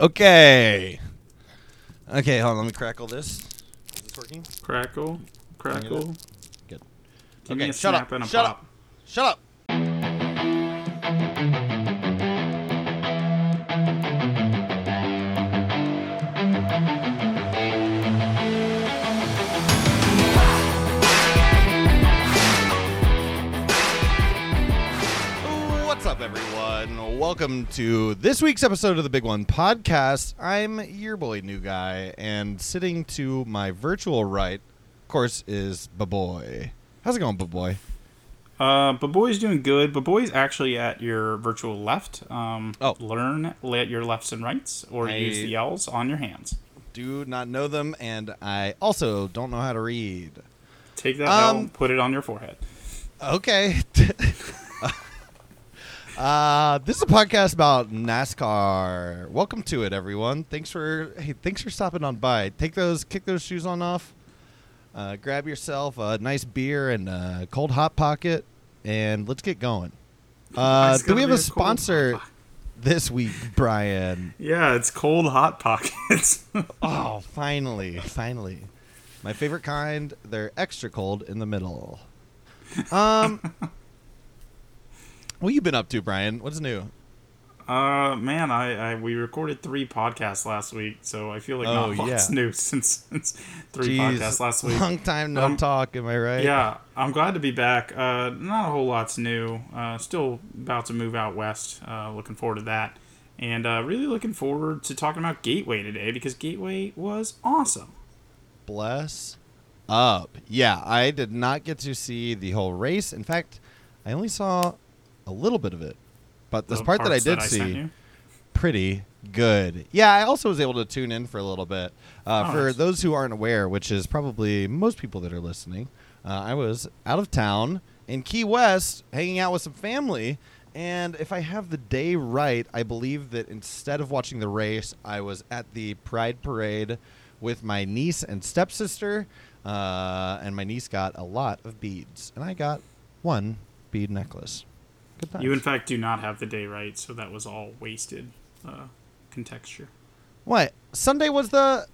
Okay. Okay, hold on. Let me crackle this. Is this working? Crackle, crackle. Good. Give Okay, me a shut snap up, and a shut pop. up. Shut up. Welcome to this week's episode of the Big One Podcast. I'm your boy, New Guy, and sitting to my virtual right, of course, is Baboy. How's it going, Baboy? Uh, but boy's doing good. But boy's actually at your virtual left. Um, Oh. learn at your lefts and rights, or I- use the L's on your hands. Do not know them, and I also don't know how to read. Take that Um, L, put it on your forehead. Okay. uh, this is a podcast about NASCAR. Welcome to it, everyone. Thanks for hey, thanks for stopping on by. Take those, kick those shoes on off. Uh, grab yourself a nice beer and a cold hot pocket, and let's get going. Uh, do we have be a sponsor this week, Brian? Yeah, it's cold hot pockets. Oh, finally, finally. My favorite kind, they're extra cold in the middle. Um What you been up to, Brian? What's new? uh, man, I, I we recorded three podcasts last week, so I feel like Oh, not lots yeah. new since, since three Jeez, podcasts last week. Long time no Um, talk, am I right? Yeah, I'm glad to be back. Uh, not a whole lot's new. Uh, still about to move out west. Uh, looking forward to that. And uh, really looking forward to talking about Gateway today because Gateway was awesome. Bless up. Yeah, I did not get to see the whole race. In fact, I only saw a little bit of it. But this The part that I did sent see, pretty good. Yeah, I also was able to tune in for a little bit. Uh, Oh, for nice. those who aren't aware, which is probably most people that are listening, uh, I was out of town in Key West hanging out with some family. And if I have the day right, I believe that instead of watching the race, I was at the Pride Parade with my niece and stepsister. Uh, and my niece got a lot of beads, and I got one bead necklace. Good times. You, in fact, do not have the day right, so that was all wasted uh, contexture. what? Sunday was the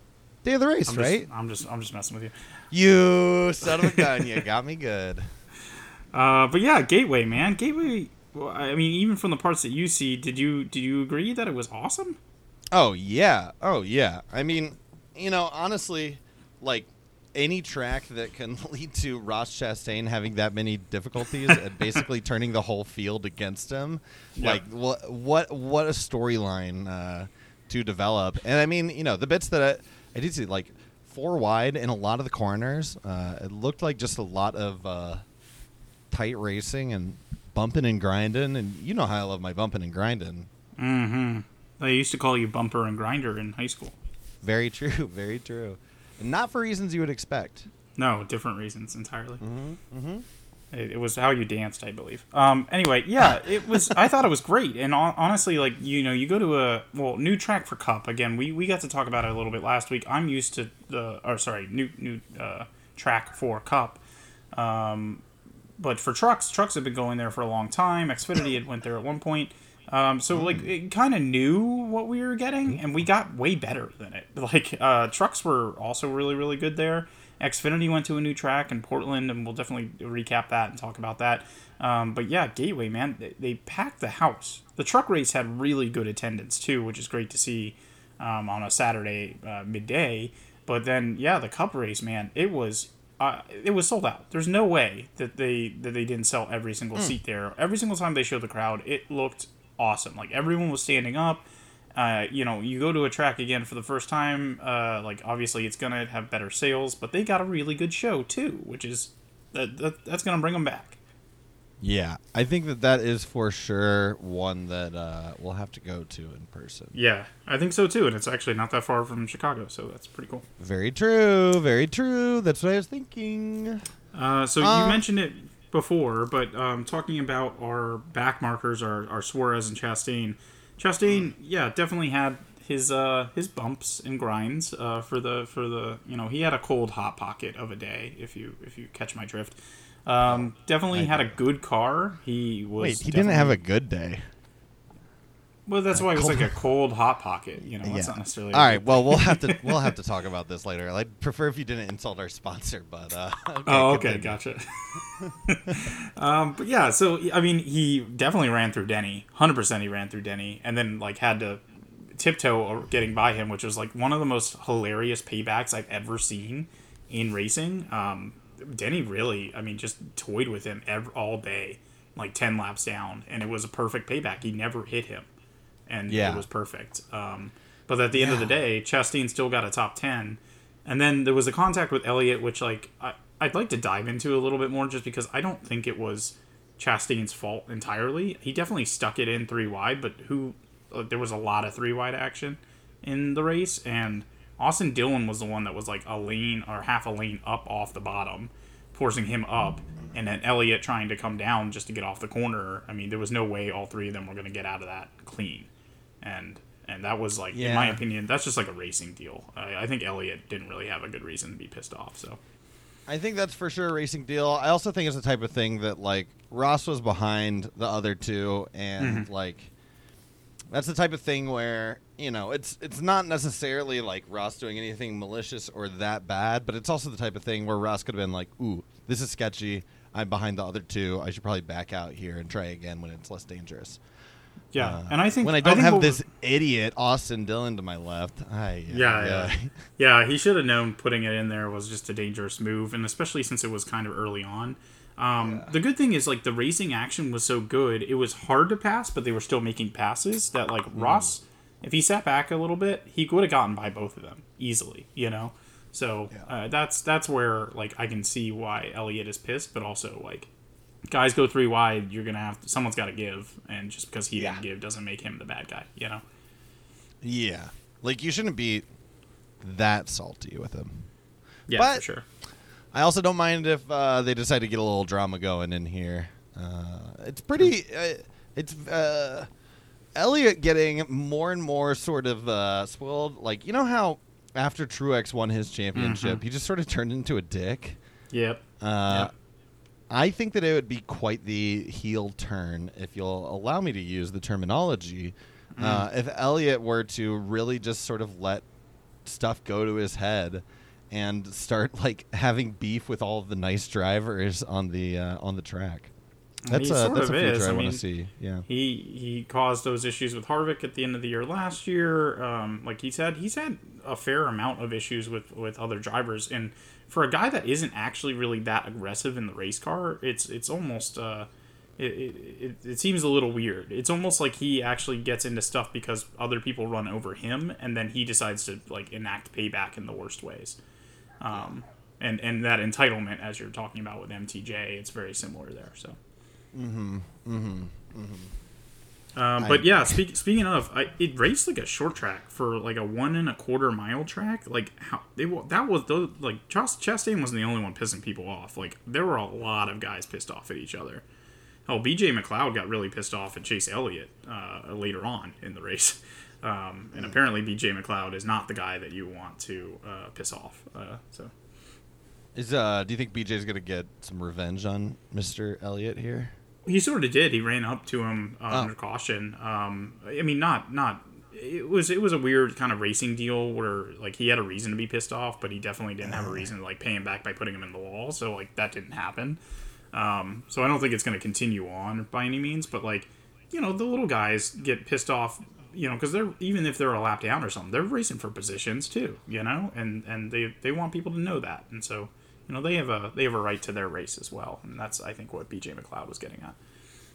day of the race, I'm right? I'm just, I'm just messing with you. You son of a gun! You got me good. Uh, but yeah, Gateway, man, Gateway. Well, I mean, even from the parts that you see, did you did you agree that it was awesome? Oh yeah, oh yeah. I mean, you know, honestly, like any track that can lead to Ross Chastain having that many difficulties and basically turning the whole field against him, Yeah. like what what what a storyline uh, to develop. And I mean, you know, the bits that I, I did see, like four wide in a lot of the corners, uh, it looked like just a lot of uh, tight racing and bumping and grinding. And you know how I love my bumping and grinding. Mm-hmm. They used to call you Bumper and Grinder in high school. Very true. Very true. Not for reasons you would expect. No, different reasons entirely. Mm-hmm. Mm-hmm. It, it was how you danced, I believe. Um. Anyway, yeah, it was. I thought it was great, and hon- honestly, like you know, you go to a well new track for Cup again. We we got to talk about it a little bit last week. I'm used to the or sorry new new uh, track for Cup. Um, but for trucks, trucks have been going there for a long time. Xfinity had went there at one point. Um, so like it kind of knew what we were getting, and we got way better than it. Like uh, trucks were also really really good there. Xfinity went to a new track in Portland, and we'll definitely recap that and talk about that. Um, but yeah, Gateway man, they, they packed the house. The truck race had really good attendance too, which is great to see um, on a Saturday uh, midday. But then yeah, the Cup race man, it was uh, it was sold out. There's no way that they that they didn't sell every single seat there. Every single time they showed the crowd, it looked awesome. Like everyone was standing up. Uh, you know, you go to a track again for the first time. Uh, like obviously, it's gonna have better sales, but they got a really good show too, which is that, that that's gonna bring them back. Yeah, I think that that is for sure one that uh, we'll have to go to in person. Yeah, I think so too, and it's actually not that far from Chicago, so that's pretty cool. Very true. Very true. That's what I was thinking. Uh, so Uh, you mentioned it before, but um, talking about our back markers, our, our Suarez and Chastain. Chastain, yeah, definitely had his uh, his bumps and grinds uh, for the for the you know he had a cold hot pocket of a day if you if you catch my drift. Um, definitely I had a good car. He was Wait, he didn't have a good day. Well, that's why it was like a cold hot pocket. You know, that's Yeah. not necessarily. All right. Well, we'll have to we'll have to talk about this later. I'd prefer if you didn't insult our sponsor, but uh, okay, Oh, okay, continue. gotcha. um, but yeah, so I mean, he definitely ran through Denny. Hundred percent, he ran through Denny, and then like had to tiptoe or getting by him, which was like one of the most hilarious paybacks I've ever seen in racing. Um, Denny really, I mean, just toyed with him ev all day, like ten laps down, and it was a perfect payback. He never hit him, and Yeah. it was perfect. Um, but at the end of the day, Chastain still got a top ten, and then there was a contact with Elliott, which like I, I'd like to dive into a little bit more, just because I don't think it was Chastain's fault entirely. He definitely stuck it in three wide, but who? Uh, there was a lot of three wide action in the race, and Austin Dillon was the one that was like a lane or half a lane up off the bottom, forcing him up, and then Elliott trying to come down just to get off the corner. I mean, there was no way all three of them were going to get out of that clean, and and that was like, in my opinion, that's just like a racing deal. I, I think Elliott didn't really have a good reason to be pissed off. So I think that's for sure a racing deal. I also think it's the type of thing that like Ross was behind the other two, and Mm-hmm. like that's the type of thing where you know it's it's not necessarily like Ross doing anything malicious or that bad, but it's also the type of thing where Ross could have been like, "Ooh, this is sketchy. I'm behind the other two. I should probably back out here and try again when it's less dangerous." Yeah, Uh, and I think when I don't think have what this idiot Austin Dillon to my left, I Yeah, yeah, yeah. He should have known putting it in there was just a dangerous move, and especially since it was kind of early on. Um, The good thing is like the racing action was so good, it was hard to pass, but they were still making passes. That like Hmm. Ross, if he sat back a little bit, he would have gotten by both of them easily. You know, so uh, that's that's where like I can see why Elliott is pissed, but also like guys go three wide, you're gonna have someone's got to give, and just because he Yeah. didn't give doesn't make him the bad guy. You know. yeah. Like you shouldn't be that salty with him. Yeah, But- for sure. I also don't mind if uh, they decide to get a little drama going in here. Uh, it's pretty. Uh, it's uh, Elliott getting more and more sort of uh, spoiled. Like you know how after Truex won his championship, Mhm. he just sort of turned into a dick. Yep. Uh, Yep. I think that it would be quite the heel turn, if you'll allow me to use the terminology. Uh, Mm. if Elliott were to really just sort of let stuff go to his head and start like having beef with all of the nice drivers on the uh, on the track. That's a sort that's a of future is. I, I want to see. Yeah. He he caused those issues with Harvick at the end of the year last year. Um, like he said, he's had a fair amount of issues with with other drivers, and for a guy that isn't actually really that aggressive in the race car, it's it's almost uh, it, it, it, it seems a little weird. It's almost like he actually gets into stuff because other people run over him, and then he decides to like enact payback in the worst ways. Um, and and that entitlement, as you're talking about with MTJ, it's very similar there. So. Um, but I- yeah, speak, speaking of, I, it raced like a short track for like a one and a quarter mile track. Like how they that was those like Chas- Chastain wasn't the only one pissing people off. Like there were a lot of guys pissed off at each other. Oh, BJ McLeod got really pissed off at Chase Elliott uh, later on in the race, um, and apparently BJ McLeod is not the guy that you want to uh, piss off. Uh, so Is uh do you think BJ's gonna get some revenge on Mr. Elliott here? He sort of did. He ran up to him uh, Oh. under caution. Um, I mean, not not. It was it was a weird kind of racing deal where like he had a reason to be pissed off, but he definitely didn't have a reason to like pay him back by putting him in the wall. So like that didn't happen. Um, so I don't think it's going to continue on by any means. But like you know, the little guys get pissed off. You know, because they're even if they're a lap down or something, they're racing for positions too. You know, and and they they want people to know that, and so you know they have a they have a right to their race as well, and that's I think what BJ McLeod was getting at.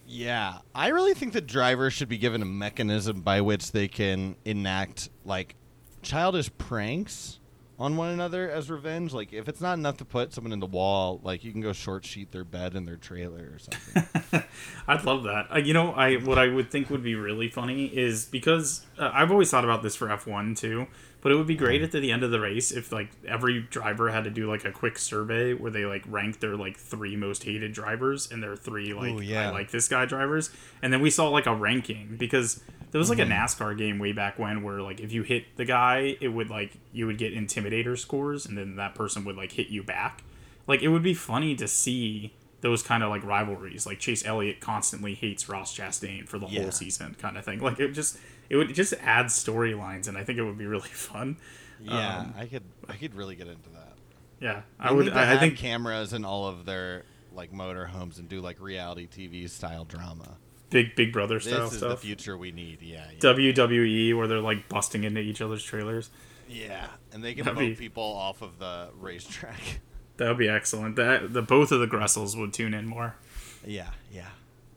Yeah, I really think that drivers should be given a mechanism by which they can enact like childish pranks on one another as revenge. Like if it's not enough to put someone in the wall, like you can go short sheet their bed in their trailer or something. I'd love that. Uh, you know, I what I would think would be really funny is because uh, I've always thought about this for F one too. But it would be great at the end of the race if like every driver had to do like a quick survey where they like rank their like three most hated drivers and their three like Ooh, yeah. I like this guy drivers, and then we saw like a ranking because there was like Mm-hmm. a NASCAR game way back when where like if you hit the guy, it would like you would get intimidator scores, and then that person would like hit you back. Like it would be funny to see those kind of like rivalries. Like Chase Elliott constantly hates Ross Chastain for the Yeah. whole season, kind of thing. Like it just it would just add storylines, and I think it would be really fun. Yeah, Um, I could I could really get into that. Yeah, I They would. I, I think cameras and all of their like motor homes and do like reality TV style drama. big Big Brother This style is the future we need. Yeah, yeah. WWE where they're like busting into each other's trailers. yeah, and they can That'd vote be- people off of the racetrack. That would be excellent. That the both of the Gressels would tune in more. yeah, yeah.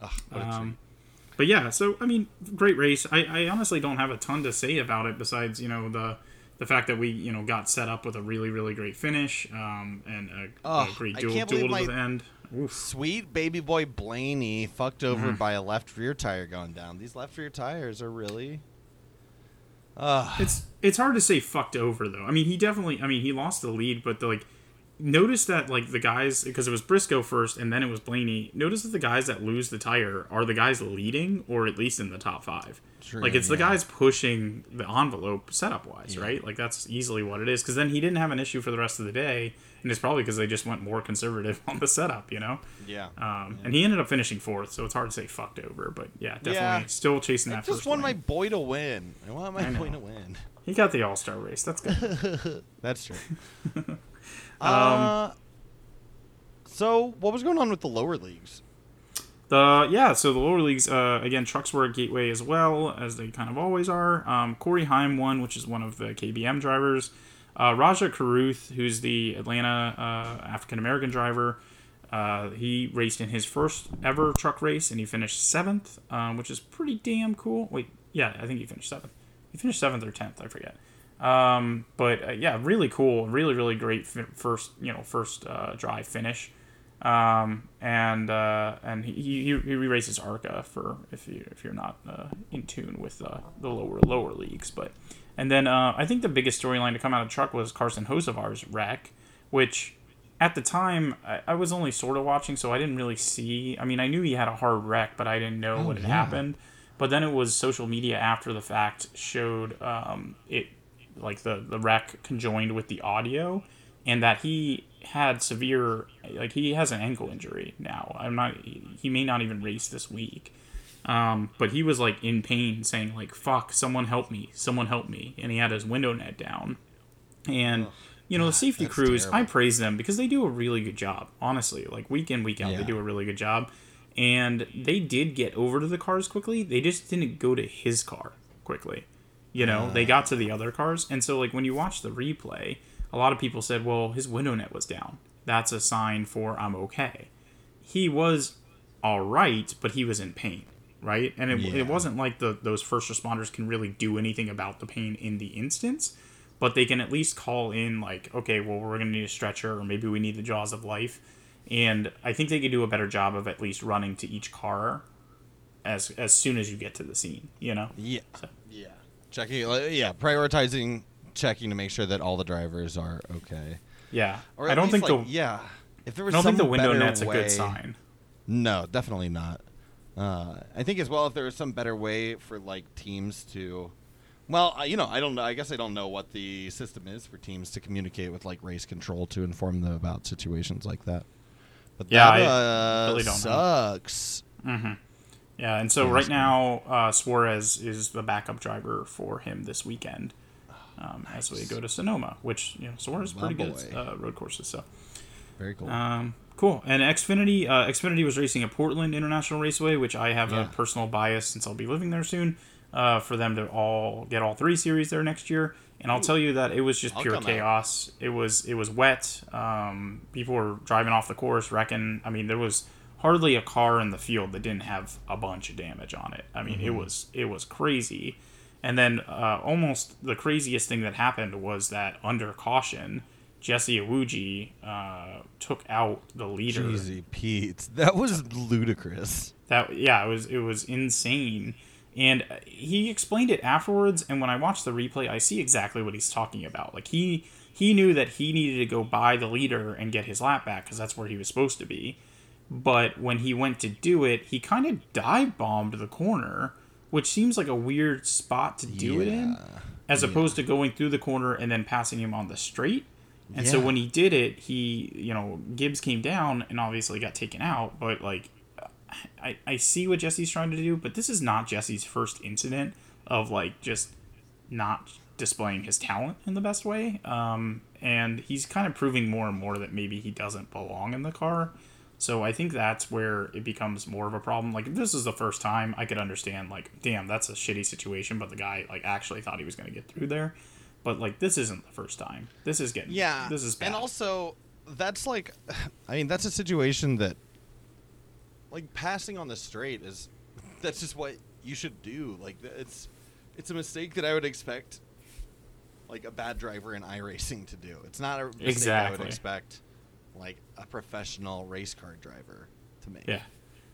Ugh, what a treat. Um, but yeah, so I mean, great race. I, I honestly don't have a ton to say about it besides you know the the fact that we you know got set up with a really really great finish um, and a, Ugh, a great duel, duel to the end. Oof. Sweet baby boy Blaney fucked over Mm-hmm. by a left rear tire going down. These left rear tires are really. It's it's hard to say fucked over though. I mean, he definitely. I mean, he lost the lead, but the, like, notice that like the guys because it was Briscoe first and then it was Blaney. Notice that the guys that lose the tire are the guys leading or at least in the top five. True, like it's the guys pushing the envelope setup wise, right? Like that's easily what it is. Because then he didn't have an issue for the rest of the day, and it's probably because they just went more conservative on the setup, you know. Yeah. Um, And he ended up finishing fourth, so it's hard to say fucked over. But yeah, definitely Yeah. still chasing I that just first want my boy to win. I want my I boy to win. He got the All Star race. That's good. That's true. Um, uh, so, what was going on with the lower leagues? The yeah, so the lower leagues uh, again, trucks were a gateway as well as they kind of always are. Um, Corey Heim won, which is one of the KBM drivers. Uh, Rajah Caruth, who's the Atlanta uh, African American driver, uh, he raced in his first ever truck race and he finished seventh, um, which is pretty damn cool. Wait, yeah, I think he finished seventh. He finished seventh or tenth, I forget. Um, but uh, yeah, really cool, really really great fi- first you know first uh, drive finish um, and uh, and he, he he races ARCA for if you if you're not uh, in tune with uh, the lower lower leagues, but and then uh, I think the biggest storyline to come out of truck was Carson Hocevar's wreck, which at the time I, I was only sort of watching, so I didn't really see. I mean, I knew he had a hard wreck, but I didn't know what had yeah. happened. But then it was social media after the fact showed um, it like the the wreck conjoined with the audio and that he had severe like he has an ankle injury now. I'm not he may not even race this week. Um, but he was like in pain saying like fuck someone help me someone help me and he had his window net down. And you know the safety crews i praise them because they do a really good job honestly. Like week in week out Yeah. they do a really good job. And they did get over to the cars quickly. They just didn't go to his car quickly you know they mm. got to the other cars. And so like when you watch the replay a lot of people said well his window net was down. That's a sign for i'm okay. He was all right but he was in pain right? And it, Yeah. it wasn't like the those first responders can really do anything about the pain in the instance but they can at least call in like okay well we're going to need a stretcher or maybe we need the jaws of life. And i think they could do a better job of at least running to each car as as soon as you get to the scene you know? Yeah. So- Yeah. Checking, like, yeah, prioritizing checking to make sure that all the drivers are okay. yeah Or i don't least, think like, the yeah. If there was I don't think the window net's a good sign. No, definitely not. Uh, I think as well if there was some better way for like teams to, well, I- you know, I don't know. I guess I don't know what the system is for teams to communicate with like race control to inform them about situations like that. But Yeah, that uh, really don't know. Yeah, and so Yeah, right now uh, Suarez is the backup driver for him this weekend um, as we go to Sonoma, which you know Suarez is pretty good boy. at uh, road courses. So Very cool. um, cool. And Xfinity, uh, Xfinity was racing at Portland International Raceway, which I have Yeah. a personal bias since I'll be living there soon. Uh, for them to all get all three series there next year, and I'll tell you that it was just I'll pure come out. chaos. It was it was wet. Um, people were driving off the course, wrecking. I mean, there was hardly a car in the field that didn't have a bunch of damage on it. I mean, it was it was crazy. And then uh, almost the craziest thing that happened was that under caution, Jesse Iwuji uh, took out the leader. Jeezy Pete, that was ludicrous. That yeah, it was it was insane. And uh, he explained it afterwards. And when I watch the replay, I see exactly what he's talking about. Like he he knew that he needed to go by the leader and get his lap back because that's where he was supposed to be. But when he went to do it, he kind of dive bombed the corner, which seems like a weird spot to do it in, Yeah. as opposed to going through the corner and then passing him on the straight. And so when he did it, he, you know, Gibbs came down and obviously got taken out. But like, I, I see what Jesse's trying to do, but this is not Jesse's first incident of like just not displaying his talent in the best way. Um, and he's kind of proving more and more that maybe he doesn't belong in the car. So I think that's where it becomes more of a problem. Like if this is the first time, I could understand like, damn, that's a shitty situation, but the guy like actually thought he was going to get through there. But like this isn't the first time. This is getting Yeah. This is bad. And also, that's like, I mean, that's a situation that, like, passing on the straight is, that's just what you should do. Like, it's, it's a mistake that I would expect, like, a bad driver in iRacing to do. It's not a mistake I would Exactly. expect, like, a professional race car driver to make. Yeah.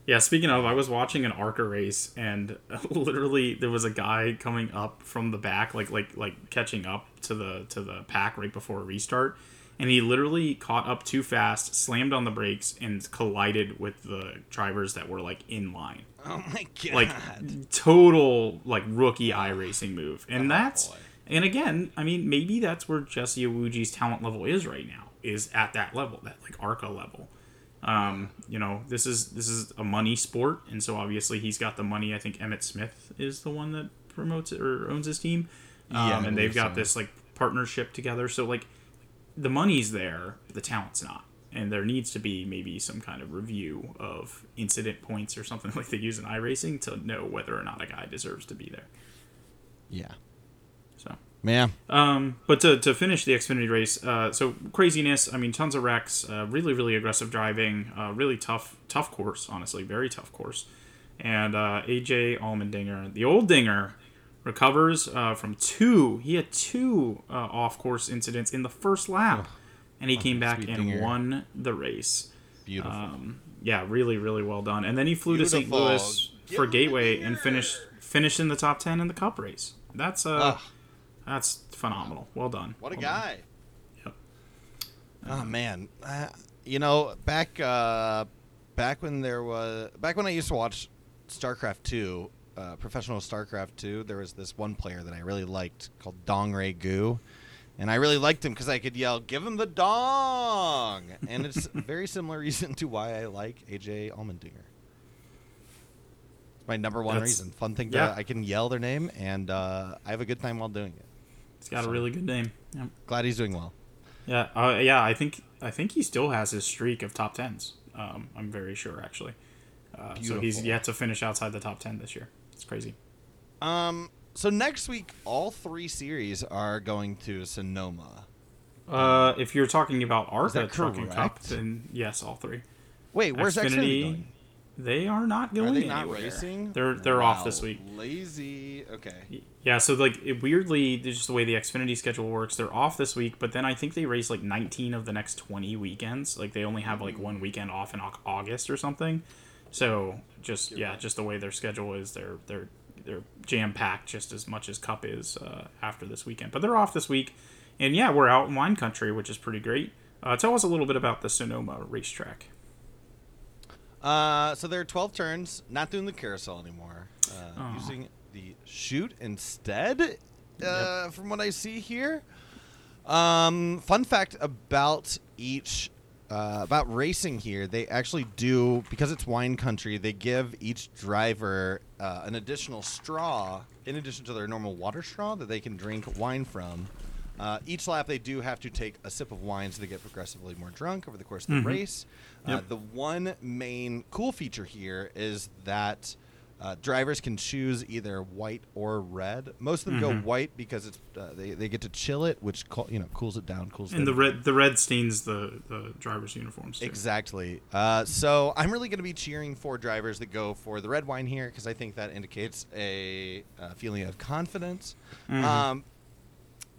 Yeah, speaking of, I was watching an ARCA race and literally there was a guy coming up from the back like like like catching up to the to the pack right before a restart and he literally caught up too fast, slammed on the brakes and collided with the drivers that were like in line. Oh my god. Like total like rookie iRacing move. And Oh, that's boy. and again, I mean maybe that's where Jesse Iwuji's talent level is right now. Is at that level, that like ARCA level. Um, you know, this is this is a money sport, and so obviously he's got the money. I think Emmitt Smith is the one that promotes it or owns his team, um, Yeah, and they've got so. this like partnership together. So like, the money's there, the talent's not, and there needs to be maybe some kind of review of incident points or something like they use in iRacing to know whether or not a guy deserves to be there. yeah. So. Man. Um, but to, to finish the Xfinity race, uh, so craziness. I mean, tons of wrecks. Uh, really, really aggressive driving. Uh, really tough, tough course. Honestly, very tough course. And uh, AJ Allmendinger, the old dinger, recovers uh, from two. He had two uh, off-course incidents in the first lap, and he came back and dinger. won the race. Beautiful. Um, yeah, really, really well done. And then he flew to St. Beautiful. Louis for Gateway and finished finished in the top ten in the Cup race. That's uh, Ugh. That's phenomenal. Well done. What a Well done. guy. Yep. Oh man, uh, you know back uh, back when there was back when I used to watch StarCraft two, uh, professional StarCraft two, there was this one player that I really liked called DongRaeGu, and I really liked him because I could yell "Give him the dong," and it's a very similar reason to why I like AJ Allmendinger. It's my number one That's- reason. Fun thing to yeah. I can yell their name, and uh, I have a good time while doing it. He's got a really good name. Yep. Glad he's doing well. Yeah, uh, yeah. I think I think he still has his streak of top tens. Um, I'm very sure actually. Uh, so he's yet to finish outside the top ten this year. It's crazy. Um. So next week, all three series are going to Sonoma. Uh, if you're talking about ARCA Trucking Cup, then yes, all three. Wait, where's Xfinity going? They are not going Are they not anywhere. racing? They're they're off this week. Lazy. Okay. Yeah, so like it, weirdly, just the way the Xfinity schedule works, they're off this week, but then I think they race like 19 of the next 20 weekends. Like they only have like one weekend off in August or something. So just yeah, just the way their schedule is, they're they're they're jam packed just as much as Cup is uh, after this weekend. But they're off this week, and yeah, we're out in wine country, which is pretty great. Uh, tell us a little bit about the Sonoma racetrack. Uh, so there are 12 turns, not doing the carousel anymore. Uh, using the chute instead, uh, from what I see here. Um, fun fact about each, uh, about racing here, they actually do, because it's wine country, they give each driver uh, an additional straw in addition to their normal water straw that they can drink wine from. Uh, each lap, they do have to take a sip of wine so they get progressively more drunk over the course of the Mhm. race. Uh, Yep. the one main cool feature here is that uh, drivers can choose either white or red. Most of them Mhm. go white because it's uh, they, they get to chill it, which co- you know cools it down, cools And the red the red stains the the drivers' uniforms. Too. Exactly. Uh, so I'm really going to be cheering for drivers that go for the red wine here because I think that indicates a, feeling of confidence. Mhm. Um,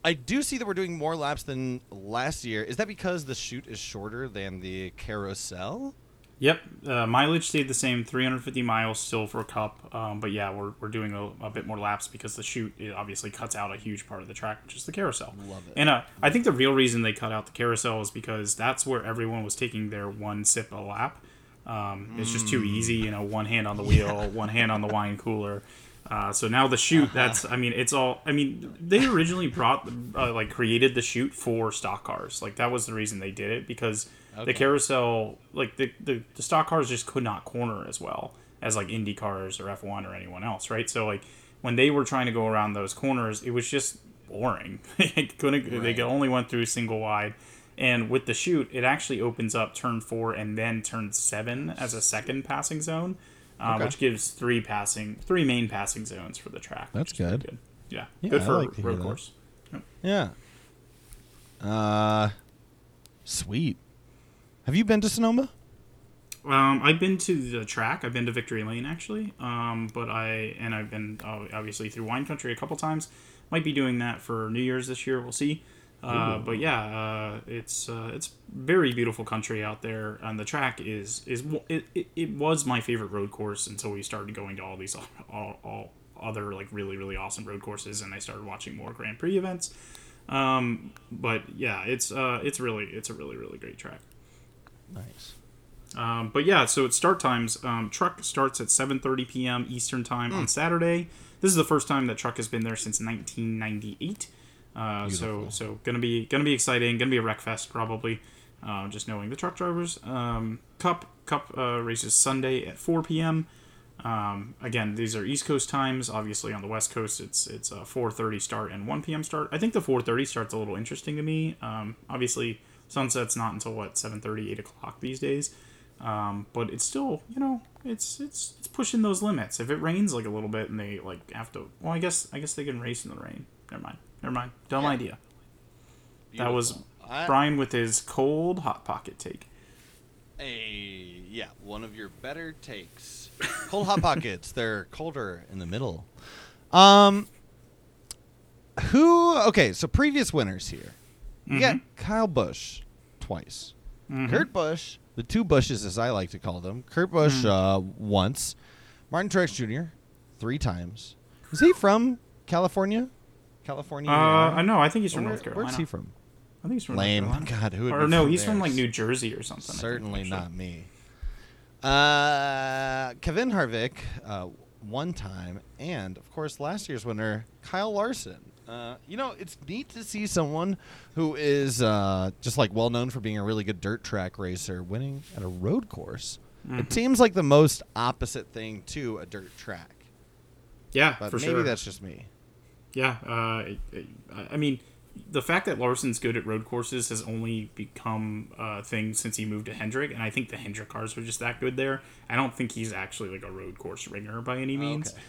I do see that we're doing more laps than last year. Is that because the chute is shorter than the carousel? Yep, uh, mileage stayed the same, 350 miles still for a Cup. Um, but yeah, we're, we're doing a, a bit more laps because the chute it obviously cuts out a huge part of the track, which is the carousel. Love it. And uh, I think the real reason they cut out the carousel is because that's where everyone was taking their one sip a lap. Um, it's just too easy, you know, one hand on the wheel, one hand on the wine cooler. Uh, so now the chute, that's, I mean, it's all, I mean, they originally brought, uh, like, created the chute for stock cars. Like, that was the reason they did it because Okay. the carousel, like, the, the, the stock cars just could not corner as well as, like, Indy cars or F1 or anyone else, right? So, like, when they were trying to go around those corners, it was just boring. they couldn't, they Right. only went through single wide. And with the chute, it actually opens up turn four and then turn seven as a second passing zone, uh, Okay. which gives three passing, three main passing zones for the track. That's pretty good. Yeah, Yeah, good I for like a road course. Yeah. Uh, sweet. Have you been to Sonoma? Um, I've been to the track. I've been to Victory Lane actually. Um, but I and I've been uh, obviously through Wine Country a couple times. Might be doing that for New Year's this year. We'll see. Uh, but yeah, uh, it's uh, it's very beautiful country out there, and the track is is it, it, it was my favorite road course until we started going to all these all, all other like really really awesome road courses, and I started watching more Grand Prix events. Um, but yeah, it's uh, it's really it's a really really great track. Nice. Um, but yeah, so it's start times. Um, truck starts at 7:30 p.m. Eastern time Hmm. on Saturday. This is the first time that truck has been there since 1998. Uh, so so gonna be gonna be exciting. Gonna be a wreck fest probably. Uh, just knowing the truck drivers. Um, Cup Cup uh, races Sunday at 4 p.m. Um, again, these are East Coast times. Obviously, on the West Coast, it's it's a 4:30 start and 1 p.m. start. I think the 4:30 start's a little interesting to me. Um, obviously, sunset's not until what 7:30, 8 o'clock these days. Um, but it's still, you know, it's it's it's pushing those limits. If it rains like a little bit and they like have to, well, I guess I guess they can race in the rain. Never mind. Never mind. Dumb Yeah. idea. That was I- Brian with his cold hot pocket take. A yeah, one of your better takes. Cold hot pockets. They're colder in the middle. Um, who? Okay, so previous winners here. You got Kyle Busch twice. Mhm. Kurt Busch, the two Bushes as I like to call them. Kurt Busch Mm. uh, once. Martin Truex Jr. three times. Is he from California? California. Uh, I know. I think he's from Where- North Carolina. Where's he from? I think he's from Lame. North Carolina. God, who Or no, from he's from like New Jersey or something. I think, Certainly not me. Uh, Kevin Harvick, uh, one time, and of course last year's winner, Kyle Larson. Uh, you know, it's neat to see someone who is uh, just like well known for being a really good dirt track racer winning at a road course. Mm-hmm. It seems like the most opposite thing to a dirt track, Yeah, but for maybe sure. that's just me. Yeah, uh, I mean, the fact that Larson's good at road courses has only become a thing since he moved to Hendrick, and I think the Hendrick cars were just that good there. I don't think he's actually like a road course ringer by any means. Okay.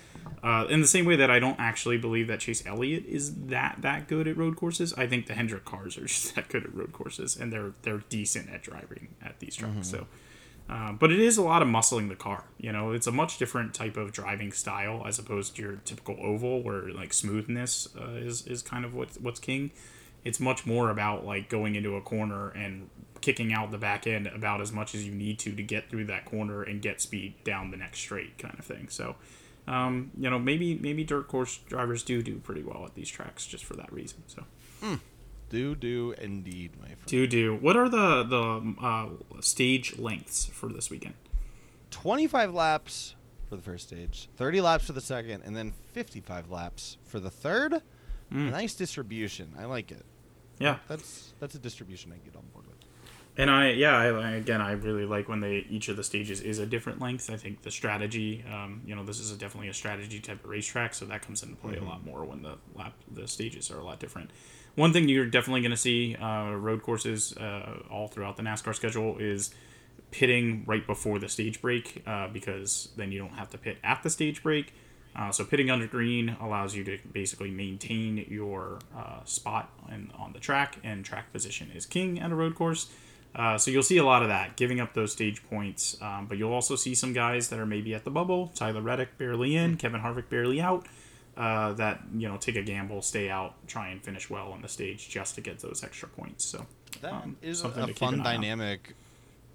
Uh, in the same way that I don't actually believe that Chase Elliott is that that good at road courses, I think the Hendrick cars are just that good at road courses, and they're they're decent at driving at these tracks. So. Uh, but it is a lot of muscling the car. You know, it's a much different type of driving style as opposed to your typical oval, where like smoothness uh, is is kind of what's what's king. It's much more about like going into a corner and kicking out the back end about as much as you need to to get through that corner and get speed down the next straight kind of thing. So, um, you know, maybe maybe dirt course drivers do do pretty well at these tracks just for that reason. So. Do do indeed, my friend. Do do. What are the the uh, stage lengths for this weekend? 25 laps for the first stage, 30 laps for the second, and then 55 laps for the third. Mm. Nice distribution. I like it. Yeah, That's that's a distribution I get on board with. and I yeah I, I- again I really like when they each of the stages is a different length. I think the strategy, um, you know, this is a, definitely a strategy type of racetrack, so that comes into play a lot more when the lap the stages are a lot different. One thing you're definitely going to see uh, road courses uh, all throughout the NASCAR schedule is pitting right before the stage break uh, because then you don't have to pit at the stage break. Uh, so pitting under green allows you to basically maintain your uh, spot in, on the track, and track position is king at a road course. Uh, so you'll see a lot of that, giving up those stage points. Um, but you'll also see some guys that are maybe at the bubble. Tyler Reddick barely in, Kevin Harvick barely out. Uh, that you know take a gamble, stay out, try and finish well on the stage just to get those extra points. So That um, is a fun dynamic.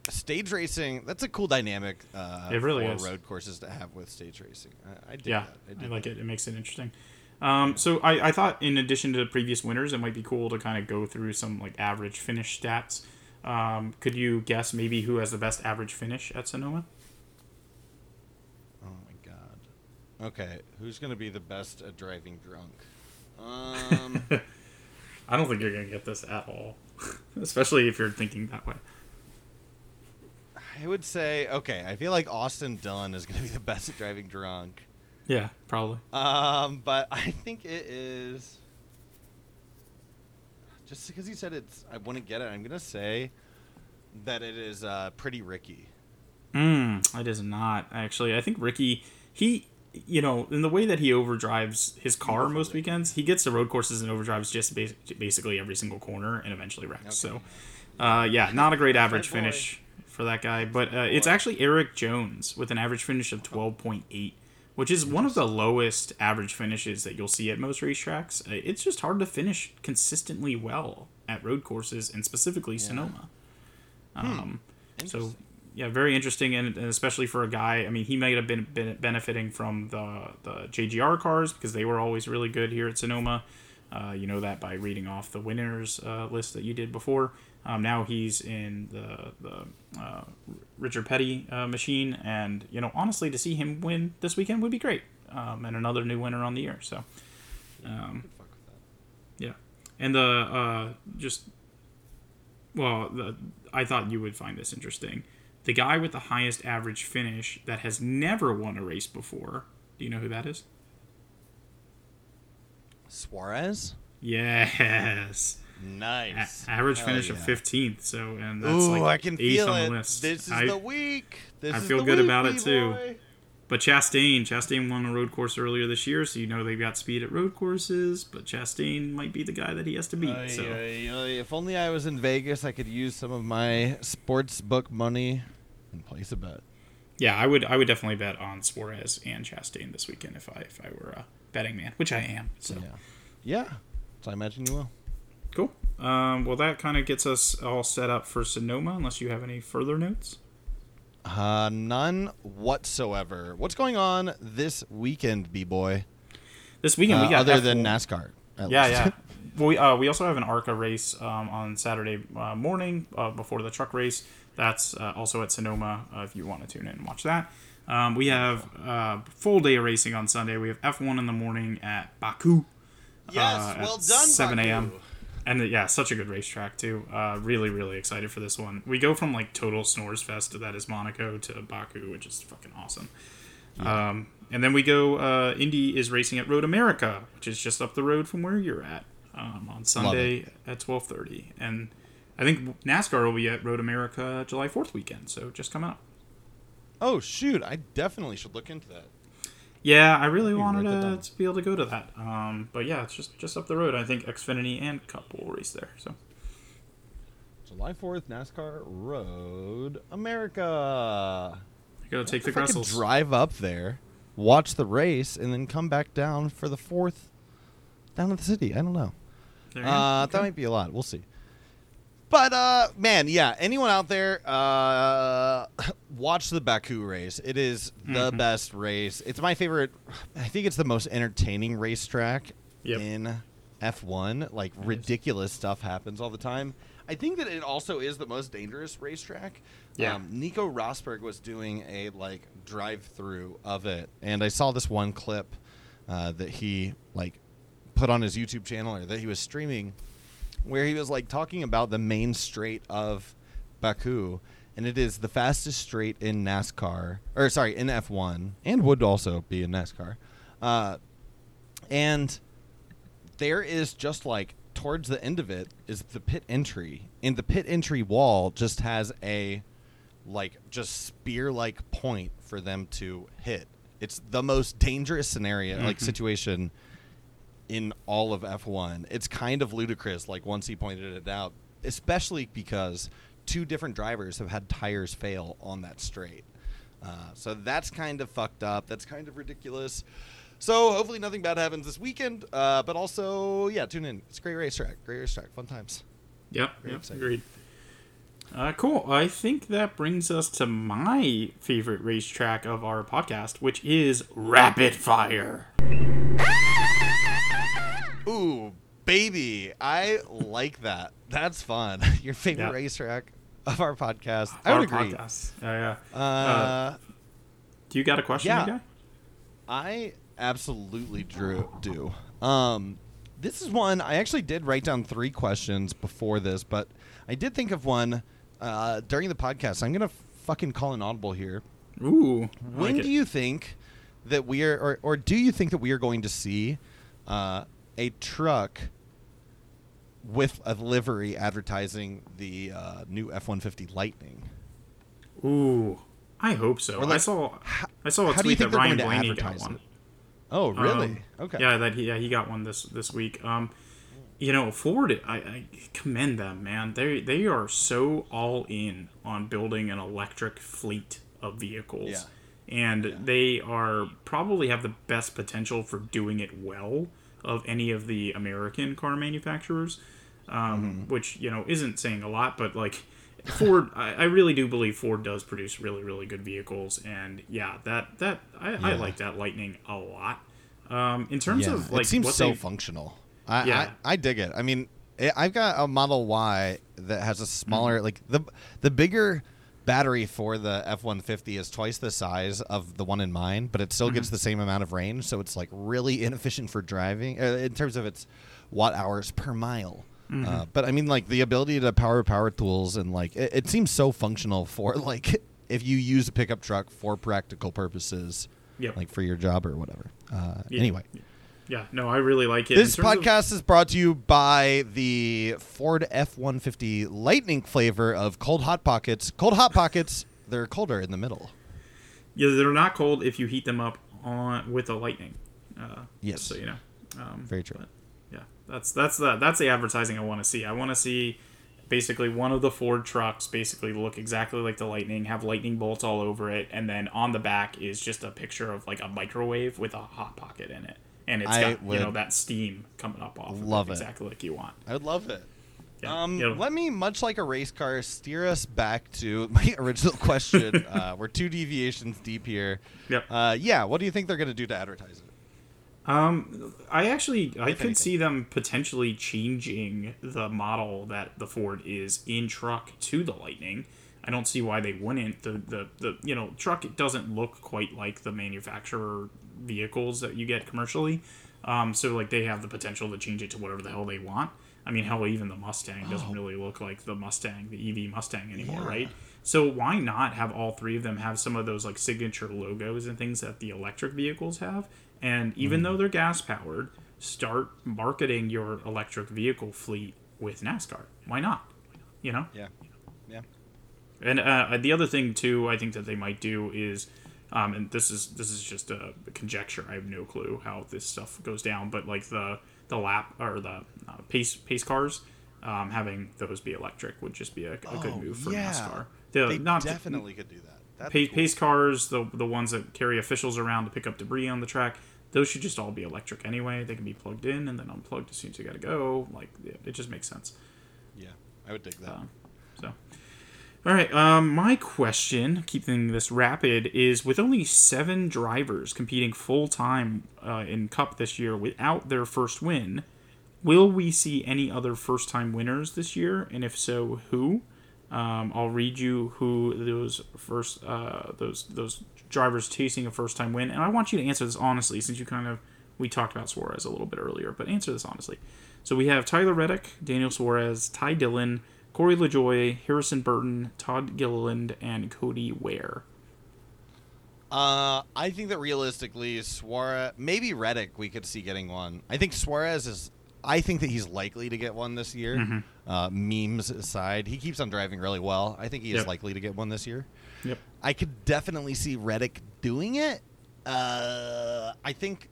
Stage racing, that's a cool dynamic uh, It really for is. road courses to have with stage racing. I, I yeah. I, I, like that. it. It makes it interesting. Um, so I, I thought in addition to previous winners, it might be cool to kind of go through some like average finish stats. Um, could you guess maybe who has the best average finish at Sonoma? Oh my god. Okay, who's gonna be the best at driving drunk? Um, I don't think you're gonna get this at all, especially if you're thinking that way. I would say okay. I feel like Austin Dunn is gonna be the best at driving drunk. Yeah, probably. Um, but I think it is just because he said it's. I wouldn't get it. I'm gonna say that it is uh, pretty Ricky. Mm, it is not actually. I think Ricky he you know in the way that he overdrives his car most weekends, he gets to road courses and overdrives just bas- basically every single corner and eventually wrecks. Okay. So, uh, yeah, not a great average finish for that guy. But uh, it's actually Erik Jones with an average finish of twelve point eight. Which is one of the lowest average finishes that you'll see at most racetracks. Uh, It's just hard to finish consistently well at road courses and specifically Sonoma. Um, so. Yeah, very interesting, and, and especially for a guy. I mean, he might have been, been benefiting from the the JGR cars because they were always really good here at Sonoma. Uh, you know that by reading off the winners uh, list that you did before. Um, now he's in the the uh, Richard Petty uh, machine, and you know honestly, to see him win this weekend would be great, um, and another new winner on the year. So um, Fuck with that. yeah, and the uh, just well, the, I thought you would find this interesting. The guy with the highest average finish that has never won a race before. Do you know who that is? Suarez. Yes. A- Nice. average Hell finish yeah. of 15th. So, and that's Ooh, like I can eighth feel on it. the list. This is I- the week. This I is feel the good about it, too. boy. But Chastain, Chastain won a road course earlier this year, so you know they've got speed at road courses. But Chastain might be the guy that he has to beat. So. If only I was in Vegas, I could use some of my sports book money and place a bet. yeah, I would I would definitely bet on Suarez and Chastain this weekend if I if I were a betting man, which I am. So Yeah. Yeah. So I imagine you will. cool. Um, well, that kind of gets us all set up for Sonoma. Unless you have any further notes. Uh, none whatsoever. What's going on this weekend, b boy? This weekend we got other than F1. NASCAR. Yeah, least. yeah. We uh, we also have an ARCA race um, on Saturday uh, morning uh, before the truck race. That's uh, also at Sonoma uh, if you want to tune in and watch that. Um, we have uh, full day of racing on Sunday. We have F1 in the morning at Baku. yes, uh, well at done, 7 Baku. a.m. And uh, yeah, such a good racetrack too. Uh, really, really excited for this one. We go from like total snores fest that is Monaco to Baku, which is fucking awesome. Um, and then we go. Uh, Indy is racing at Road America, which is just up the road from where you're at um, on Sunday at twelve thirty. And I think NASCAR will be at Road America July Fourth weekend, so just come out. Oh shoot! I definitely should look into that. Yeah, I really wanted write to, to be able to go to that. Um, but yeah, it's just just up the road. I think Xfinity and Cup will race there. So July fourth, NASCAR Road America. I gotta take the If I Gressels. drive up there, watch the race, and then come back down for the fourth down to the city. I don't know. There you go. Uh, Okay. That might be a lot. We'll see. But uh, man, yeah. Anyone out there, uh, watch the Baku race. It is the Mhm. best race. It's my favorite. I think it's the most entertaining racetrack Yep. in F1. Like ridiculous stuff happens all the time. I think that it also is the most dangerous racetrack. Yeah. Um, Nico Rosberg was doing a like drive-through of it, and I saw this one clip uh, that he like put on his YouTube channel or that he was streaming, where he was like talking about the main straight of Baku, and it is the fastest straight in NASCAR, or sorry, in F1, and would also be in NASCAR. Uh, and there is just like towards the end of it is the pit entry, and the pit entry wall just has a like just spear like point for them to hit. It's the most dangerous scenario, like Mhm. situation in all of F1. It's kind of ludicrous, like once he pointed it out, especially because two different drivers have had tires fail on that straight. Uh, so that's kind of fucked up. That's kind of ridiculous. So hopefully nothing bad happens this weekend. Uh, but also, yeah, tune in. It's a great racetrack. Great racetrack. Fun times. Yep, Very yep excited. agreed. Uh, cool. I think that brings us to my favorite racetrack of our podcast, which is Rapid Fire. Baby. I like that. That's fun. Your favorite Yeah. racetrack of our podcast. I our would agree. podcast. Yeah, yeah. Uh, Do you got a question, yeah. I absolutely drew, do. Um, this is one I actually did write down three questions before this, but I did think of one uh, during the podcast. I'm gonna fucking call an audible here. Ooh. When like do it. you think that we are, or, or do you think that we are going to see uh, a truck with a livery advertising the uh, new F-150 Lightning? Ooh. I hope so. Or I saw how- I saw a how do you tweet that Ryan Blaney got one. it? Oh, really? Um, okay. Yeah, that he, yeah he got one this this week. Um, you know, Ford, I, I commend them, man. They they are so all in on building an electric fleet of vehicles, Yeah. and they are probably have the best potential for doing it well of any of the American car manufacturers. Um, Mm-hmm. which you know isn't saying a lot, but like. Ford, I, I really do believe Ford does produce really, really good vehicles, and yeah, that that I, I like that Lightning a lot. Um, in terms yeah, of like it seems so they, functional. I, Yeah. I I dig it. I mean, I've got a Model Y that has a smaller, Mm-hmm. like the the bigger battery for the F one fifty is twice the size of the one in mine, but it still gets Mm-hmm. the same amount of range. So it's like really inefficient for driving uh, in terms of its watt hours per mile. Mm-hmm. Uh, but I mean, like the ability to power power tools and like it, it seems so functional for like if you use a pickup truck for practical purposes, Yep. like for your job or whatever. Uh, Yeah. Anyway. yeah, no, I really like it. This terms of- podcast is brought to you by the Ford F 150 Lightning flavor of Cold Hot Pockets. Cold Hot Pockets, they're colder in the middle. yeah, they're not cold if you heat them up on with a lightning. Uh, Yes. so you know. Um, Very true. yeah, that's that's the that's the advertising I want to see. I want to see basically one of the Ford trucks basically look exactly like the Lightning, have lightning bolts all over it, and then on the back is just a picture of like a microwave with a hot pocket in it, and it's I got you know that steam coming up off. love of it. exactly like you want. I would love it. Yeah, Um, let me, much like a race car, steer us back to my original question. uh, we're two deviations deep here. Yep. Uh, yeah, what do you think they're going to do to advertise it? Um, I actually I could anything. see them potentially changing the model that the Ford is in truck to the Lightning. I don't see why they wouldn't. The the, the you know truck doesn't look quite like the manufacturer vehicles that you get commercially. Um, so like they have the potential to change it to whatever the hell they want. I mean, hell, even the Mustang doesn't really look like the Mustang, the EV Mustang anymore, Oh. Yeah. right? So why not have all three of them have some of those like signature logos and things that the electric vehicles have? And even Mm. though they're gas powered, start marketing your electric vehicle fleet with NASCAR. Why not? You know. Yeah. Yeah. And uh, the other thing too, I think that they might do is, um, and this is this is just a conjecture. I have no clue how this stuff goes down, but like the the lap or the uh, pace pace cars, um, having those be electric would just be a, a good Oh, move for yeah. NASCAR. The, They not definitely could do that. Pace, cool. pace cars, the the ones that carry officials around to pick up debris on the track. Those should just all be electric anyway. They can be plugged in and then unplugged as soon as you got to go. Like it, it just makes sense. Yeah, I would dig that. Um, so, all right. Um, my question, keeping this rapid, is with only seven drivers competing full time uh, in Cup this year without their first win, will we see any other first time winners this year? And if so, who? Um, I'll read you who those first uh, those those drivers chasing a first time win, and I want you to answer this honestly, since you kind of we talked about Suarez a little bit earlier, but answer this honestly. So we have Tyler Reddick, Daniel Suarez, Ty Dillon, Corey LaJoie, Harrison Burton, Todd Gilliland, and Cody Ware. Uh, I think that realistically, Suarez, maybe Reddick, we could see getting one. I think Suarez is. I think that he's likely to get one this year. Mm-hmm. Uh, memes aside, he keeps on driving really well. I think he is Yep. likely to get one this year. Yep. I could definitely see Reddick doing it. Uh, I think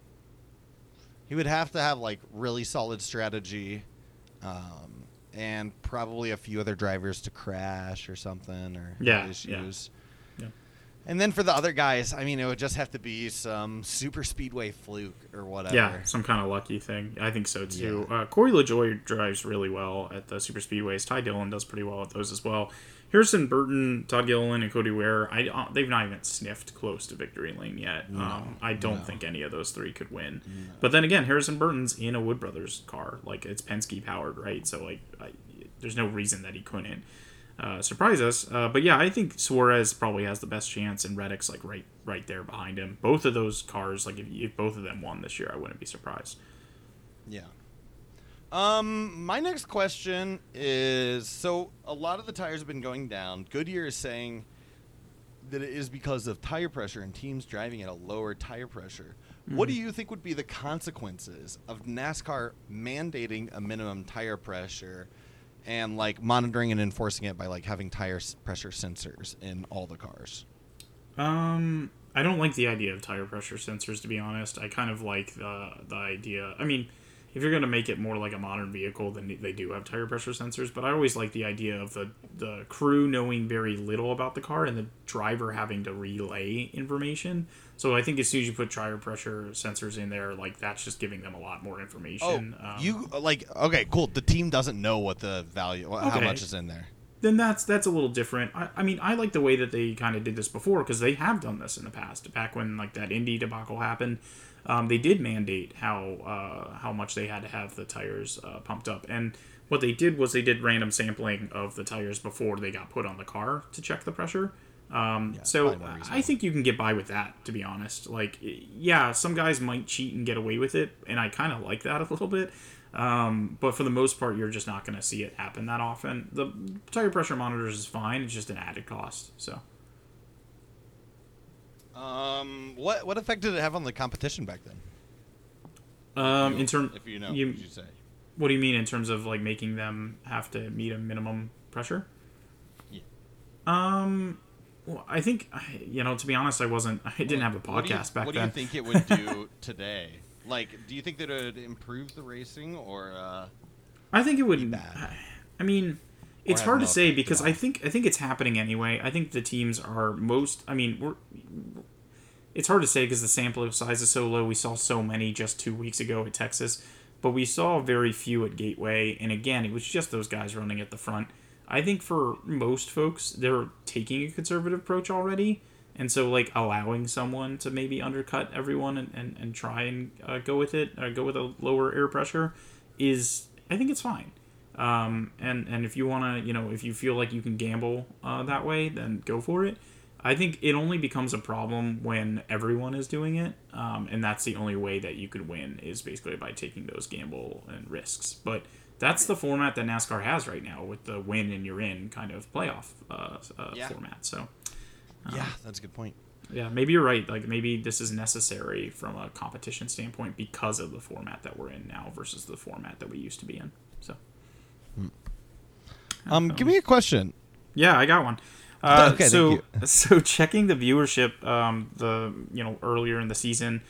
he would have to have like really solid strategy, um, and probably a few other drivers to crash or something or Yeah, yeah. issues. Yeah. And then for the other guys, I mean, it would just have to be some super speedway fluke or whatever. Yeah, some kind of lucky thing. I think so too. Uh, Corey LaJoie drives really well at the super speedways. Ty Dillon does pretty well at those as well. Harrison Burton, Todd Gilliland, and Cody Ware. I uh, they've not even sniffed close to victory lane yet. um, I don't no. think any of those three could win. But then again, Harrison Burton's in a Wood Brothers car. Like it's Penske powered, right? So like, I, there's no reason that he couldn't. uh, surprise us. Uh, but yeah, I think Suarez probably has the best chance, and Reddick's like right right there behind him. Both of those cars, like if, if both of them won this year, I wouldn't be surprised. Yeah. Um, my next question is so a lot of the tires have been going down. Goodyear is saying that it is because of tire pressure and teams driving at a lower tire pressure. Mm-hmm. What do you think would be the consequences of NASCAR mandating a minimum tire pressure and like monitoring and enforcing it by like having tire pressure sensors in all the cars? Um, I don't like the idea of tire pressure sensors to be honest. I kind of like the the idea. I mean, if you're going to make it more like a modern vehicle, then they do have tire pressure sensors. But I always like the idea of the the crew knowing very little about the car and the driver having to relay information. So I think as soon as you put tire pressure sensors in there, like that's just giving them a lot more information. Oh, um, you like okay, cool. The team doesn't know what the value, okay. how much is in there. Then that's that's a little different. I, I mean, I like the way that they kind of did this before because they have done this in the past. Back when like that Indy debacle happened, um, they did mandate how uh, how much they had to have the tires uh, pumped up, and what they did was they did random sampling of the tires before they got put on the car to check the pressure. Um, yeah, so I think you can get by with that, to be honest. Like, yeah, some guys might cheat and get away with it, and I kind of like that a little bit. Um, but for the most part, you're just not going to see it happen that often. The tire pressure monitors is fine; it's just an added cost. So. Um, what what effect did it have on the competition back then? Um, in terms, if you know, you, you say. What do you mean in terms of like making them have to meet a minimum pressure? Yeah. Um, well, I think you know. To be honest, I wasn't. I didn't have a podcast you, back what then. What do you think it would do today? Like, do you think that it would improve the racing, or? Uh, I think it would. Bad? I mean, it's hard to say because I think I think it's happening anyway. I think the teams are most. I mean, we're. It's hard to say because the sample size is so low. We saw so many just two weeks ago at Texas, but we saw very few at Gateway. And again, it was just those guys running at the front. I think for most folks, they're taking a conservative approach already. And so, like, allowing someone to maybe undercut everyone and, and, and try and uh, go with it, or go with a lower air pressure, is, I think it's fine. Um, and, and if you want to, you know, if you feel like you can gamble uh, that way, then go for it. I think it only becomes a problem when everyone is doing it, um, and that's the only way that you could win is basically by taking those gamble and risks. But that's the format that NASCAR has right now with the win and you're in kind of playoff uh, uh, yeah. format. So, um, yeah, that's a good point. Yeah, maybe you're right. Like maybe this is necessary from a competition standpoint because of the format that we're in now versus the format that we used to be in. So, hmm. um, give me a question. Yeah, I got one. Uh, okay, so so checking the viewership, um, the you know earlier in the season,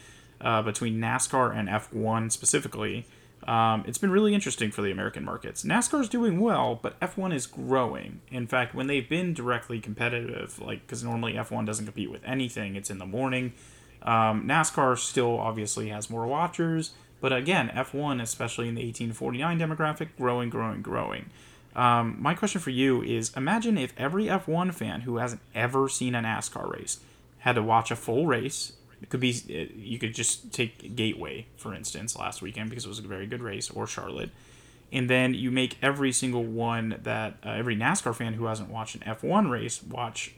uh, between NASCAR and F1 specifically, um, it's been really interesting for the American markets. NASCAR is doing well, but F1 is growing. In fact, when they've been directly competitive, like because normally F1 doesn't compete with anything, it's in the morning. Um, NASCAR still obviously has more watchers, but again, F1, especially in the 1849 demographic, growing, growing, growing. Um, my question for you is imagine if every F1 fan who hasn't ever seen a NASCAR race had to watch a full race it could be you could just take Gateway for instance last weekend because it was a very good race, or Charlotte, and then you make every single one that uh, every NASCAR fan who hasn't watched an F1 race watch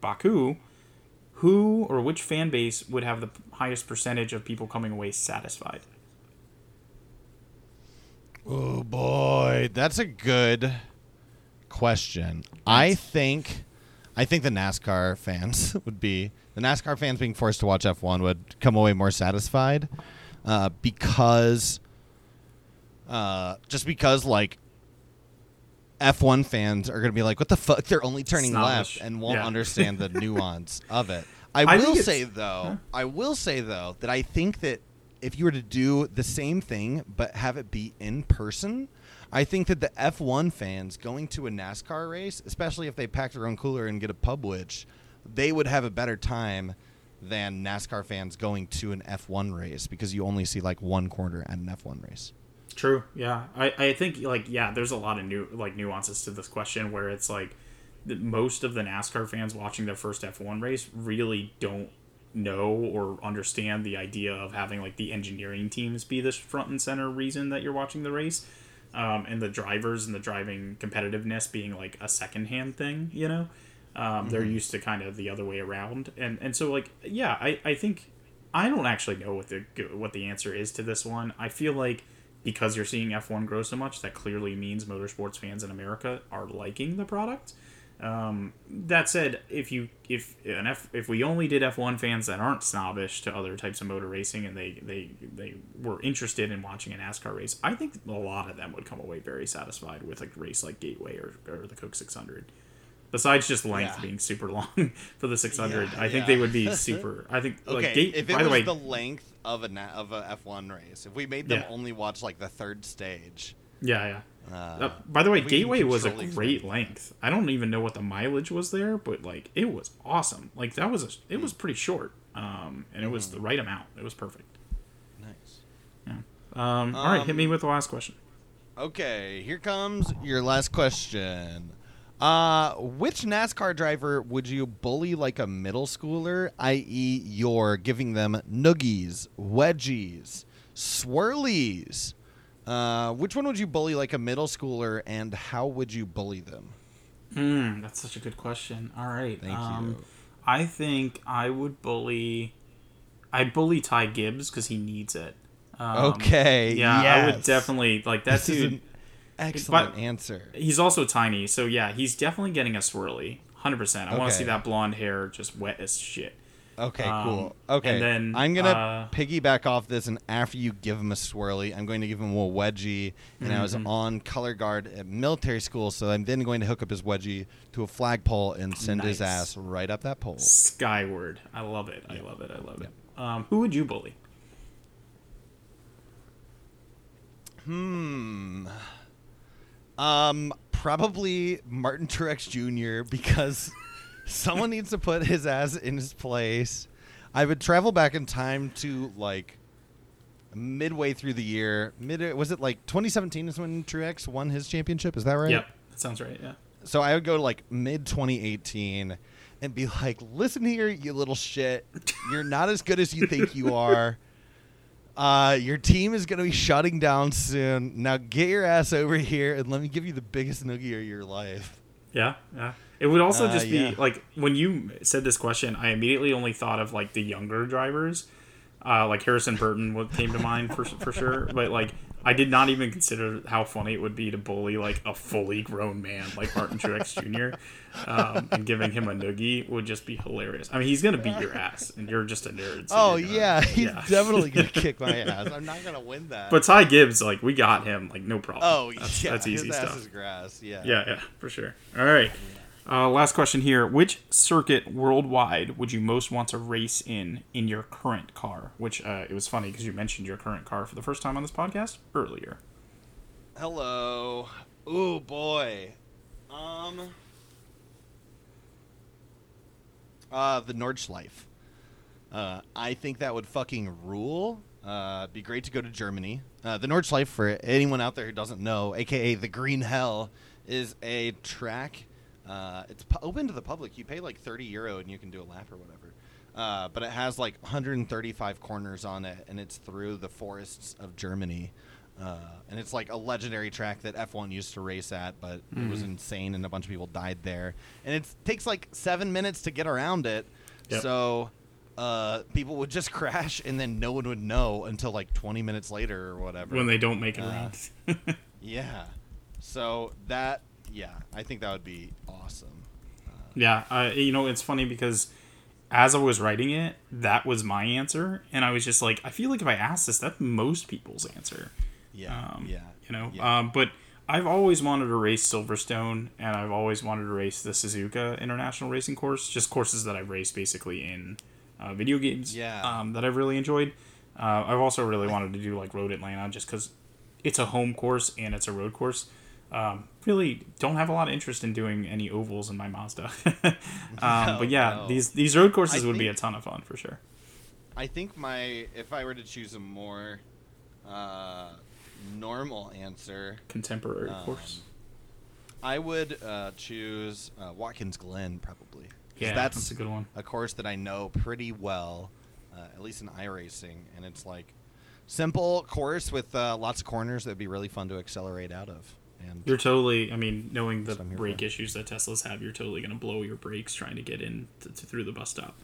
Baku. Who or which fan base would have the highest percentage of people coming away satisfied? Oh boy, that's a good question. I think I think the NASCAR fans would be the NASCAR fans being forced to watch F1 would come away more satisfied uh, because uh, just because like F1 fans are going to be like, what the fuck? They're only turning Snobbish. left and won't yeah. understand the nuance of it. I, I will say though, huh? I will say though that I think that if you were to do the same thing but have it be in person, I think that the F1 fans going to a NASCAR race, especially if they pack their own cooler and get a pub witch, they would have a better time than NASCAR fans going to an F1 race because you only see like one corner at an F1 race. True. Yeah. I, I think like yeah, there's a lot of new like nuances to this question where it's like most of the NASCAR fans watching their first F1 race really don't know or understand the idea of having like the engineering teams be the front and center reason that you're watching the race um, and the drivers and the driving competitiveness being like a secondhand thing. You know, um, they're used to kind of the other way around, and and so like yeah, I I think I don't actually know what the what the answer is to this one. I feel like because you're seeing F1 grow so much, that clearly means motorsports fans in America are liking the product. Um, that said, if you if an F if we only did F1 fans that aren't snobbish to other types of motor racing and they they they were interested in watching a NASCAR race, I think a lot of them would come away very satisfied with a race like Gateway or, or the Coke 600. Besides just length Yeah. being super long for the 600, Yeah, I think yeah. they would be super. I think Okay, like Gate. if it by was the way, the length of a of a F1 race, if we made them only watch like the third stage, yeah, yeah. Uh, Uh, by the way, Gateway was a great length. I don't even know what the mileage was there, but like it was awesome. Like that was a, it was pretty short, um, and it was the right amount. It was perfect. nice. Yeah. Um, all right, hit Um, me with the last question. Okay, here comes your last question. Uh, which NASCAR driver would you bully like a middle schooler, i.e., you're giving them noogies, wedgies, swirlies? Uh, which one would you bully like a middle schooler, and how would you bully them? Hmm, that's such a good question. All right, Thank um, you. I think I would bully. I'd bully Ty Gibbs because he needs it. Um, Okay, Yeah, I would definitely like that This dude. an excellent but- answer. He's also tiny, so yeah, he's definitely getting a swirly. Hundred percent. I want to see that blonde hair just wet as shit. Okay, Um, cool. Okay, and then, I'm gonna uh, piggyback off this, and after you give him a swirly, I'm going to give him a wedgie. And I was Mhm. on color guard at military school, so I'm then going to hook up his wedgie to a flagpole and send his ass right up that pole. Skyward. I love it. I love it. I love it. Um, who would you bully? Hmm. Um, probably Martin Truex Jr. because someone needs to put his ass in his place. I would travel back in time to like midway through the year. Mid was it like 2017 is when Truex won his championship? Is that right? Yep, that sounds right. Yeah. So I would go to like mid 2018 and be like, "Listen here, you little shit. You're not as good as you think you are. Uh, your team is going to be shutting down soon. Now get your ass over here and let me give you the biggest noogie of your life." Yeah, yeah. It would also Uh, just be yeah. like when you said this question, I immediately only thought of like the younger drivers, uh, like Harrison Burton what came to mind for for sure. But like I did not even consider how funny it would be to bully like a fully grown man like Martin Truex Jr. Um, and giving him a noogie would just be hilarious. I mean, he's gonna beat your ass, and you're just a nerd. so Oh gonna- yeah, he's yeah. definitely going to kick my ass. I'm not going to win that. But Ty Gibbs, like we got him, like no problem. oh that's, yeah, that's easy his stuff. ass is grass. Yeah. Yeah, yeah, for sure. All right. Uh, last question here. Which circuit worldwide would you most want to race in in your current car? Which uh, it was funny because you mentioned your current car for the first time on this podcast earlier. Hello. Oh boy. Um. Uh, the Nordschleife. Uh, I think that would fucking rule. Uh, be great to go to Germany. Uh, the Nordschleife, for anyone out there who doesn't know, aka the Green Hell, is a track. Uh, it's pu- open to the public. You pay like 30 euro and you can do a lap or whatever. Uh, but it has like 135 corners on it, and it's through the forests of Germany. Uh, and it's like a legendary track that F1 used to race at, but it was insane, and a bunch of people died there. And it takes like seven minutes to get around it, Yep. so uh, people would just crash, and then no one would know until like 20 minutes later or whatever. When they don't make it Uh, around. yeah, so that yeah, I think that would be awesome. yeah, uh, you know it's funny because as I was writing it, that was my answer, and I was just like, I feel like if I asked this, that's most people's answer. Yeah, um, yeah, you know yeah. um, but i've always wanted to race silverstone and i've always wanted to race the suzuka international racing course just courses that i've raced basically in uh, video games Yeah. um, that i've really enjoyed uh, i've also really wanted to do like road atlanta just because it's a home course and it's a road course um, really don't have a lot of interest in doing any ovals in my mazda um, No, but yeah no. these these road courses I would be a ton of fun for sure I think my if I were to choose a more uh, normal answer, contemporary Um, course I would uh, choose uh, Watkins Glen probably. yeah that's, that's, a good one a course that I know pretty well, uh, at least in iRacing, and it's like simple course with uh, lots of corners that'd be really fun to accelerate out of. And You're totally. I mean, knowing the That's what I'm here brake for. issues that Teslas have, you're totally gonna blow your brakes trying to get in to, to, through the bus stop.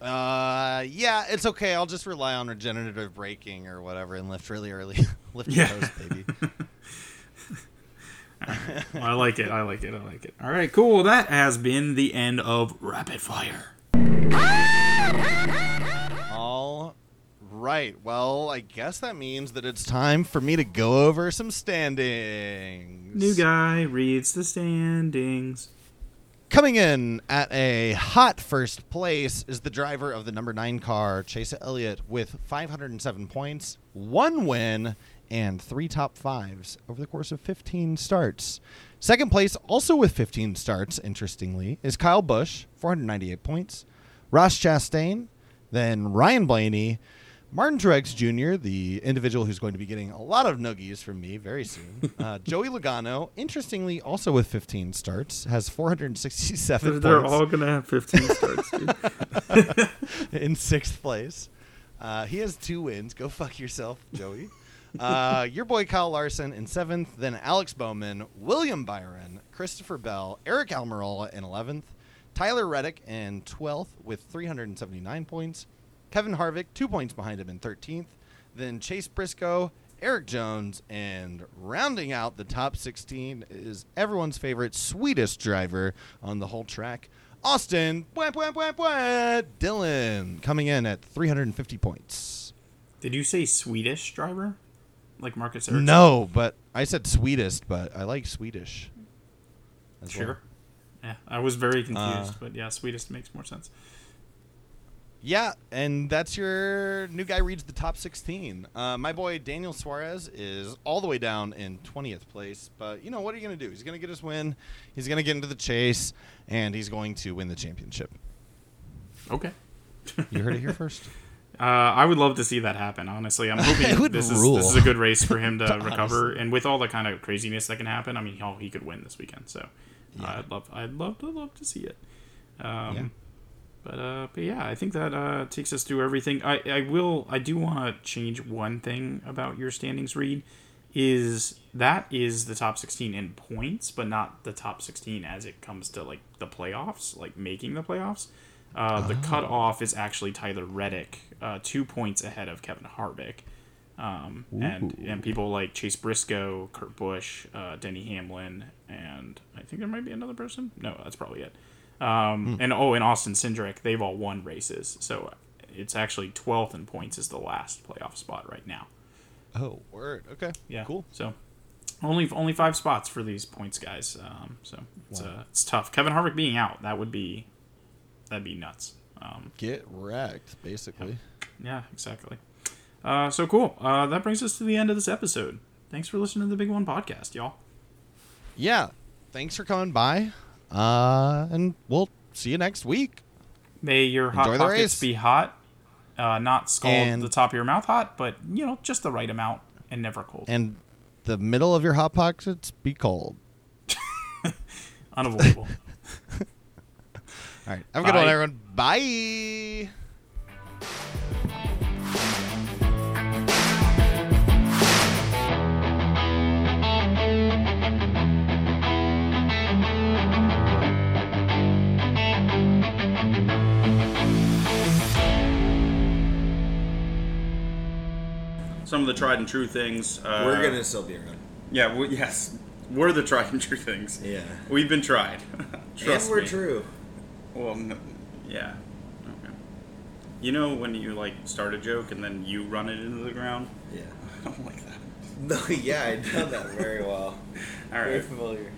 uh, yeah, it's okay. I'll just rely on regenerative braking or whatever and lift really early. lift Yeah. your toes, baby. Well, I like it. I like it. I like it. All right, cool. That has been the end of rapid fire. Right. Well, I guess that means that it's time for me to go over some standings. New guy reads the standings. Coming in at a hot first place is the driver of the number nine car, Chase Elliott, with 507 points, one win, and three top fives over the course of 15 starts. Second place, also with 15 starts, interestingly, is Kyle Busch, 498 points, Ross Chastain, then Ryan Blaney, Martin Truex Jr., the individual who's going to be getting a lot of noogies from me very soon. Uh, Joey Logano, interestingly, also with 15 starts, has 467 They're points all gonna have 15 starts, dude. in sixth place. Uh, he has two wins. Go fuck yourself, Joey. Uh, your boy Kyle Larson in seventh, then Alex Bowman, William Byron, Christopher Bell, Aric Almirola in 11th, Tyler Reddick in 12th with 379 points, Kevin Harvick two points behind him in 13th, then Chase Briscoe, Erik Jones, and rounding out the top 16 is everyone's favorite Swedish driver on the whole track, Austin bwah, bwah, bwah, bwah, Dillon, coming in at 350 points. Did you say Swedish driver? Like Marcus Ericsson? No, but I said sweetest, but I like Swedish. as well. Sure. Yeah, I was very confused, Uh, but yeah, sweetest makes more sense. Yeah, and that's your new guy reads the top 16. Uh, my boy Daniel Suarez is all the way down in 20th place, but you know what are you going to do? He's going to get his win. He's going to get into the chase, and he's going to win the championship. Okay. You heard it here first. Uh, I would love to see that happen. Honestly, I'm hoping It would this is rule. this is a good race for him to recover, and with all the kind of craziness that can happen, I mean, he, he could win this weekend. So, uh, I'd love, I'd love to love to see it. Um, Yeah. But uh, but yeah, I think that uh, takes us through everything. I, I will I do want to change one thing about your standings read, is that is the top sixteen in points, but not the top sixteen as it comes to like the playoffs, like making the playoffs. Uh, the cutoff is actually Tyler Reddick, uh, two points ahead of Kevin Harvick. Um, and and people like Chase Briscoe, Kurt Busch, uh, Denny Hamlin, and I think there might be another person. No, that's probably it. Um, And oh, and Austin Cindric, they've all won races, so it's actually 12th in points is the last playoff spot right now. Oh, word. Okay. Yeah, Cool. So only only five spots for these points guys. Um, so it's uh, it's tough. Kevin Harvick being out, that would be that'd be nuts. Um, Get wrecked, basically. yeah, exactly. Uh, so cool. Uh, that brings us to the end of this episode. Thanks for listening to the Big One podcast, y'all. Yeah. Thanks for coming by. Uh, and we'll see you next week. May your hot Enjoy pockets be hot, uh, not scald And- the top of your mouth hot, but you know just the right amount and never cold. And the middle of your hot pockets be cold. Unavoidable. All right. Have a good one, Bye. everyone. Bye. Some of the tried and true things. Uh, We're gonna still be around. Yeah. We, yes. We're the tried and true things. Yeah. We've been tried. Trust and we're me. true. Well, no, yeah. Okay. You know when you like start a joke and then you run it into the ground? Yeah. I don't like that. No, yeah, I know that very well. All Very familiar.